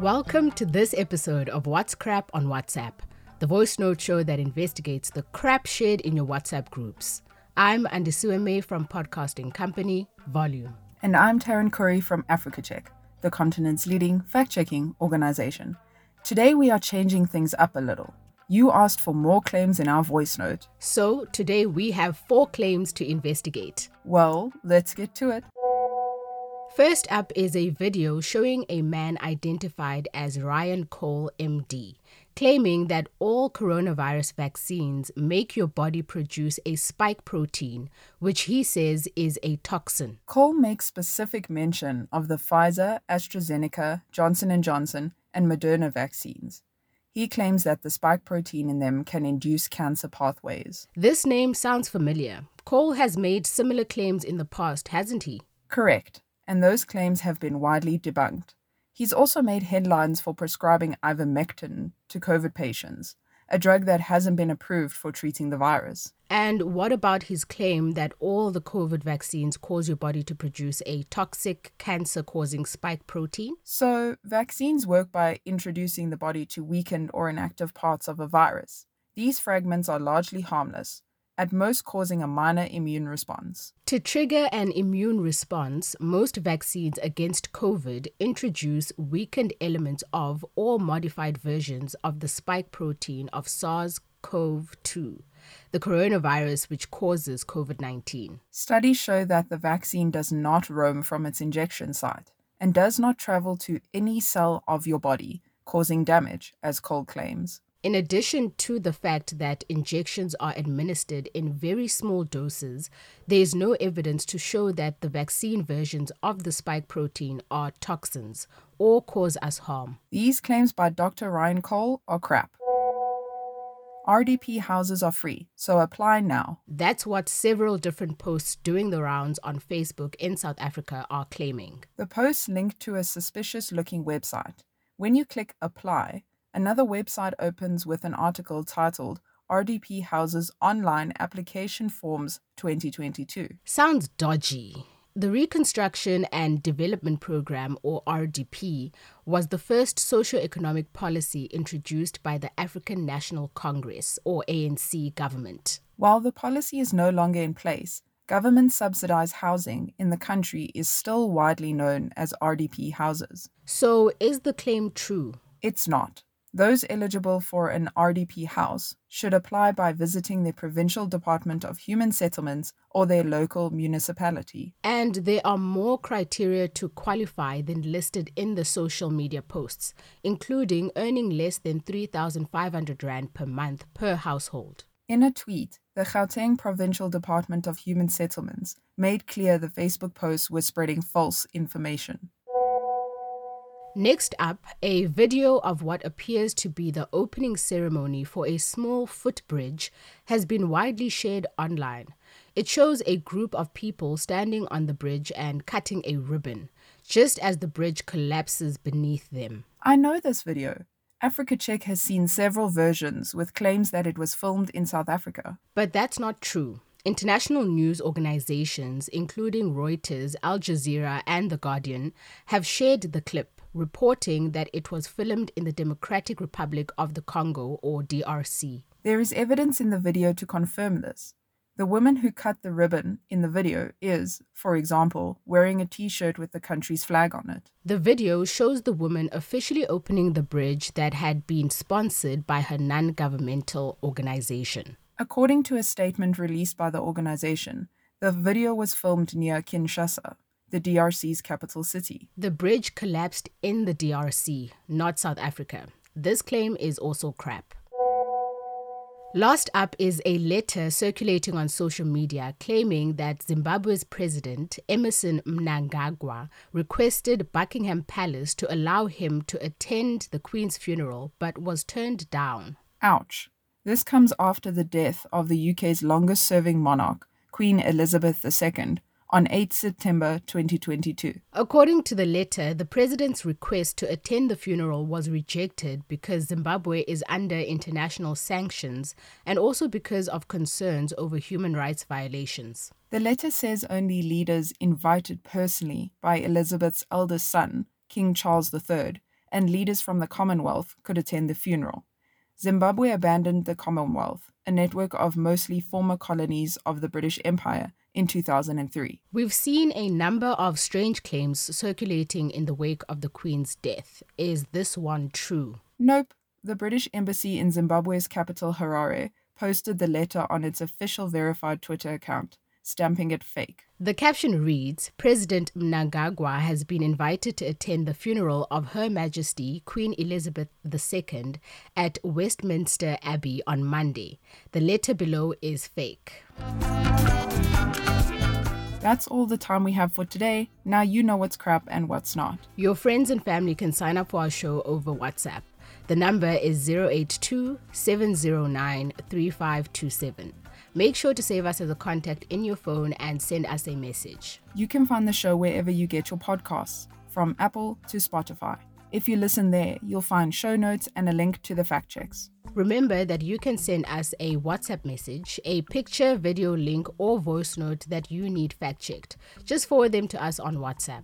Welcome to this episode of What's Crap on WhatsApp, the voice note show that investigates the crap shared in your WhatsApp groups. I'm Andisueme from podcasting company Volume. And I'm Taryn Curry from Africa Check, the continent's leading fact checking organization. Today we are changing things up a little. You asked for more claims in our voice note. So today we have four claims to investigate. Well, let's get to it. First up is a video showing a man identified as Ryan Cole, MD, claiming that all coronavirus vaccines make your body produce a spike protein, which he says is a toxin. Cole makes specific mention of the Pfizer, AstraZeneca, Johnson & Johnson, and Moderna vaccines. He claims that the spike protein in them can induce cancer pathways. This name sounds familiar. Cole has made similar claims in the past, hasn't he? Correct, and those claims have been widely debunked. He's also made headlines for prescribing ivermectin to COVID patients, a drug that hasn't been approved for treating the virus. And what about his claim that all the COVID vaccines cause your body to produce a toxic, cancer causing spike protein? So, vaccines work by introducing the body to weakened or inactive parts of a virus. These fragments are largely harmless, at most causing a minor immune response. To trigger an immune response, most vaccines against COVID introduce weakened elements of or modified versions of the spike protein of SARS CoV 2, the coronavirus which causes COVID 19. Studies show that the vaccine does not roam from its injection site and does not travel to any cell of your body, causing damage, as Cole claims. In addition to the fact that injections are administered in very small doses, there is no evidence to show that the vaccine versions of the spike protein are toxins or cause us harm. These claims by Dr. Ryan Cole are crap. RDP houses are free, so apply now. That's what several different posts doing the rounds on Facebook in South Africa are claiming. The posts link to a suspicious looking website. When you click apply, Another website opens with an article titled RDP Houses Online Application Forms 2022. Sounds dodgy. The Reconstruction and Development Program, or RDP, was the first socio-economic policy introduced by the African National Congress, or ANC, government. While the policy is no longer in place, government subsidized housing in the country is still widely known as RDP houses. So, is the claim true? It's not. Those eligible for an RDP house should apply by visiting the Provincial Department of Human Settlements or their local municipality. And there are more criteria to qualify than listed in the social media posts, including earning less than 3,500 Rand per month per household. In a tweet, the Gauteng Provincial Department of Human Settlements made clear the Facebook posts were spreading false information. Next up, a video of what appears to be the opening ceremony for a small footbridge has been widely shared online. It shows a group of people standing on the bridge and cutting a ribbon, just as the bridge collapses beneath them. I know this video. Africa Check has seen several versions with claims that it was filmed in South Africa. But that's not true. International news organizations, including Reuters, Al Jazeera, and The Guardian, have shared the clip reporting that it was filmed in the Democratic Republic of the Congo or DRC. There is evidence in the video to confirm this. The woman who cut the ribbon in the video is, for example, wearing a t shirt with the country's flag on it. The video shows the woman officially opening the bridge that had been sponsored by her non governmental organization. According to a statement released by the organization, the video was filmed near Kinshasa, the DRC's capital city. The bridge collapsed in the DRC, not South Africa. This claim is also crap. Last up is a letter circulating on social media claiming that Zimbabwe's president, Emmerson Mnangagwa, requested Buckingham Palace to allow him to attend the Queen's funeral but was turned down. Ouch. This comes after the death of the UK's longest serving monarch, Queen Elizabeth II, on 8 September 2022. According to the letter, the president's request to attend the funeral was rejected because Zimbabwe is under international sanctions and also because of concerns over human rights violations. The letter says only leaders invited personally by Elizabeth's eldest son, King Charles III, and leaders from the Commonwealth could attend the funeral. Zimbabwe abandoned the Commonwealth, a network of mostly former colonies of the British Empire, in 2003. We've seen a number of strange claims circulating in the wake of the Queen's death. Is this one true? Nope. The British Embassy in Zimbabwe's capital, Harare, posted the letter on its official verified Twitter account, stamping it fake. The caption reads President Mnangagwa has been invited to attend the funeral of Her Majesty Queen Elizabeth II at Westminster Abbey on Monday. The letter below is fake. That's all the time we have for today. Now you know what's crap and what's not. Your friends and family can sign up for our show over WhatsApp. The number is 082 709 3527. Make sure to save us as a contact in your phone and send us a message. You can find the show wherever you get your podcasts, from Apple to Spotify. If you listen there, you'll find show notes and a link to the fact checks. Remember that you can send us a WhatsApp message, a picture, video link, or voice note that you need fact checked. Just forward them to us on WhatsApp.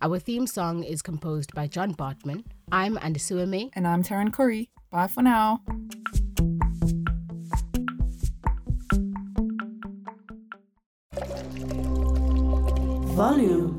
Our theme song is composed by John Bartmann. I'm Andisuame. And I'm Taryn Curry. Bye for now. Volume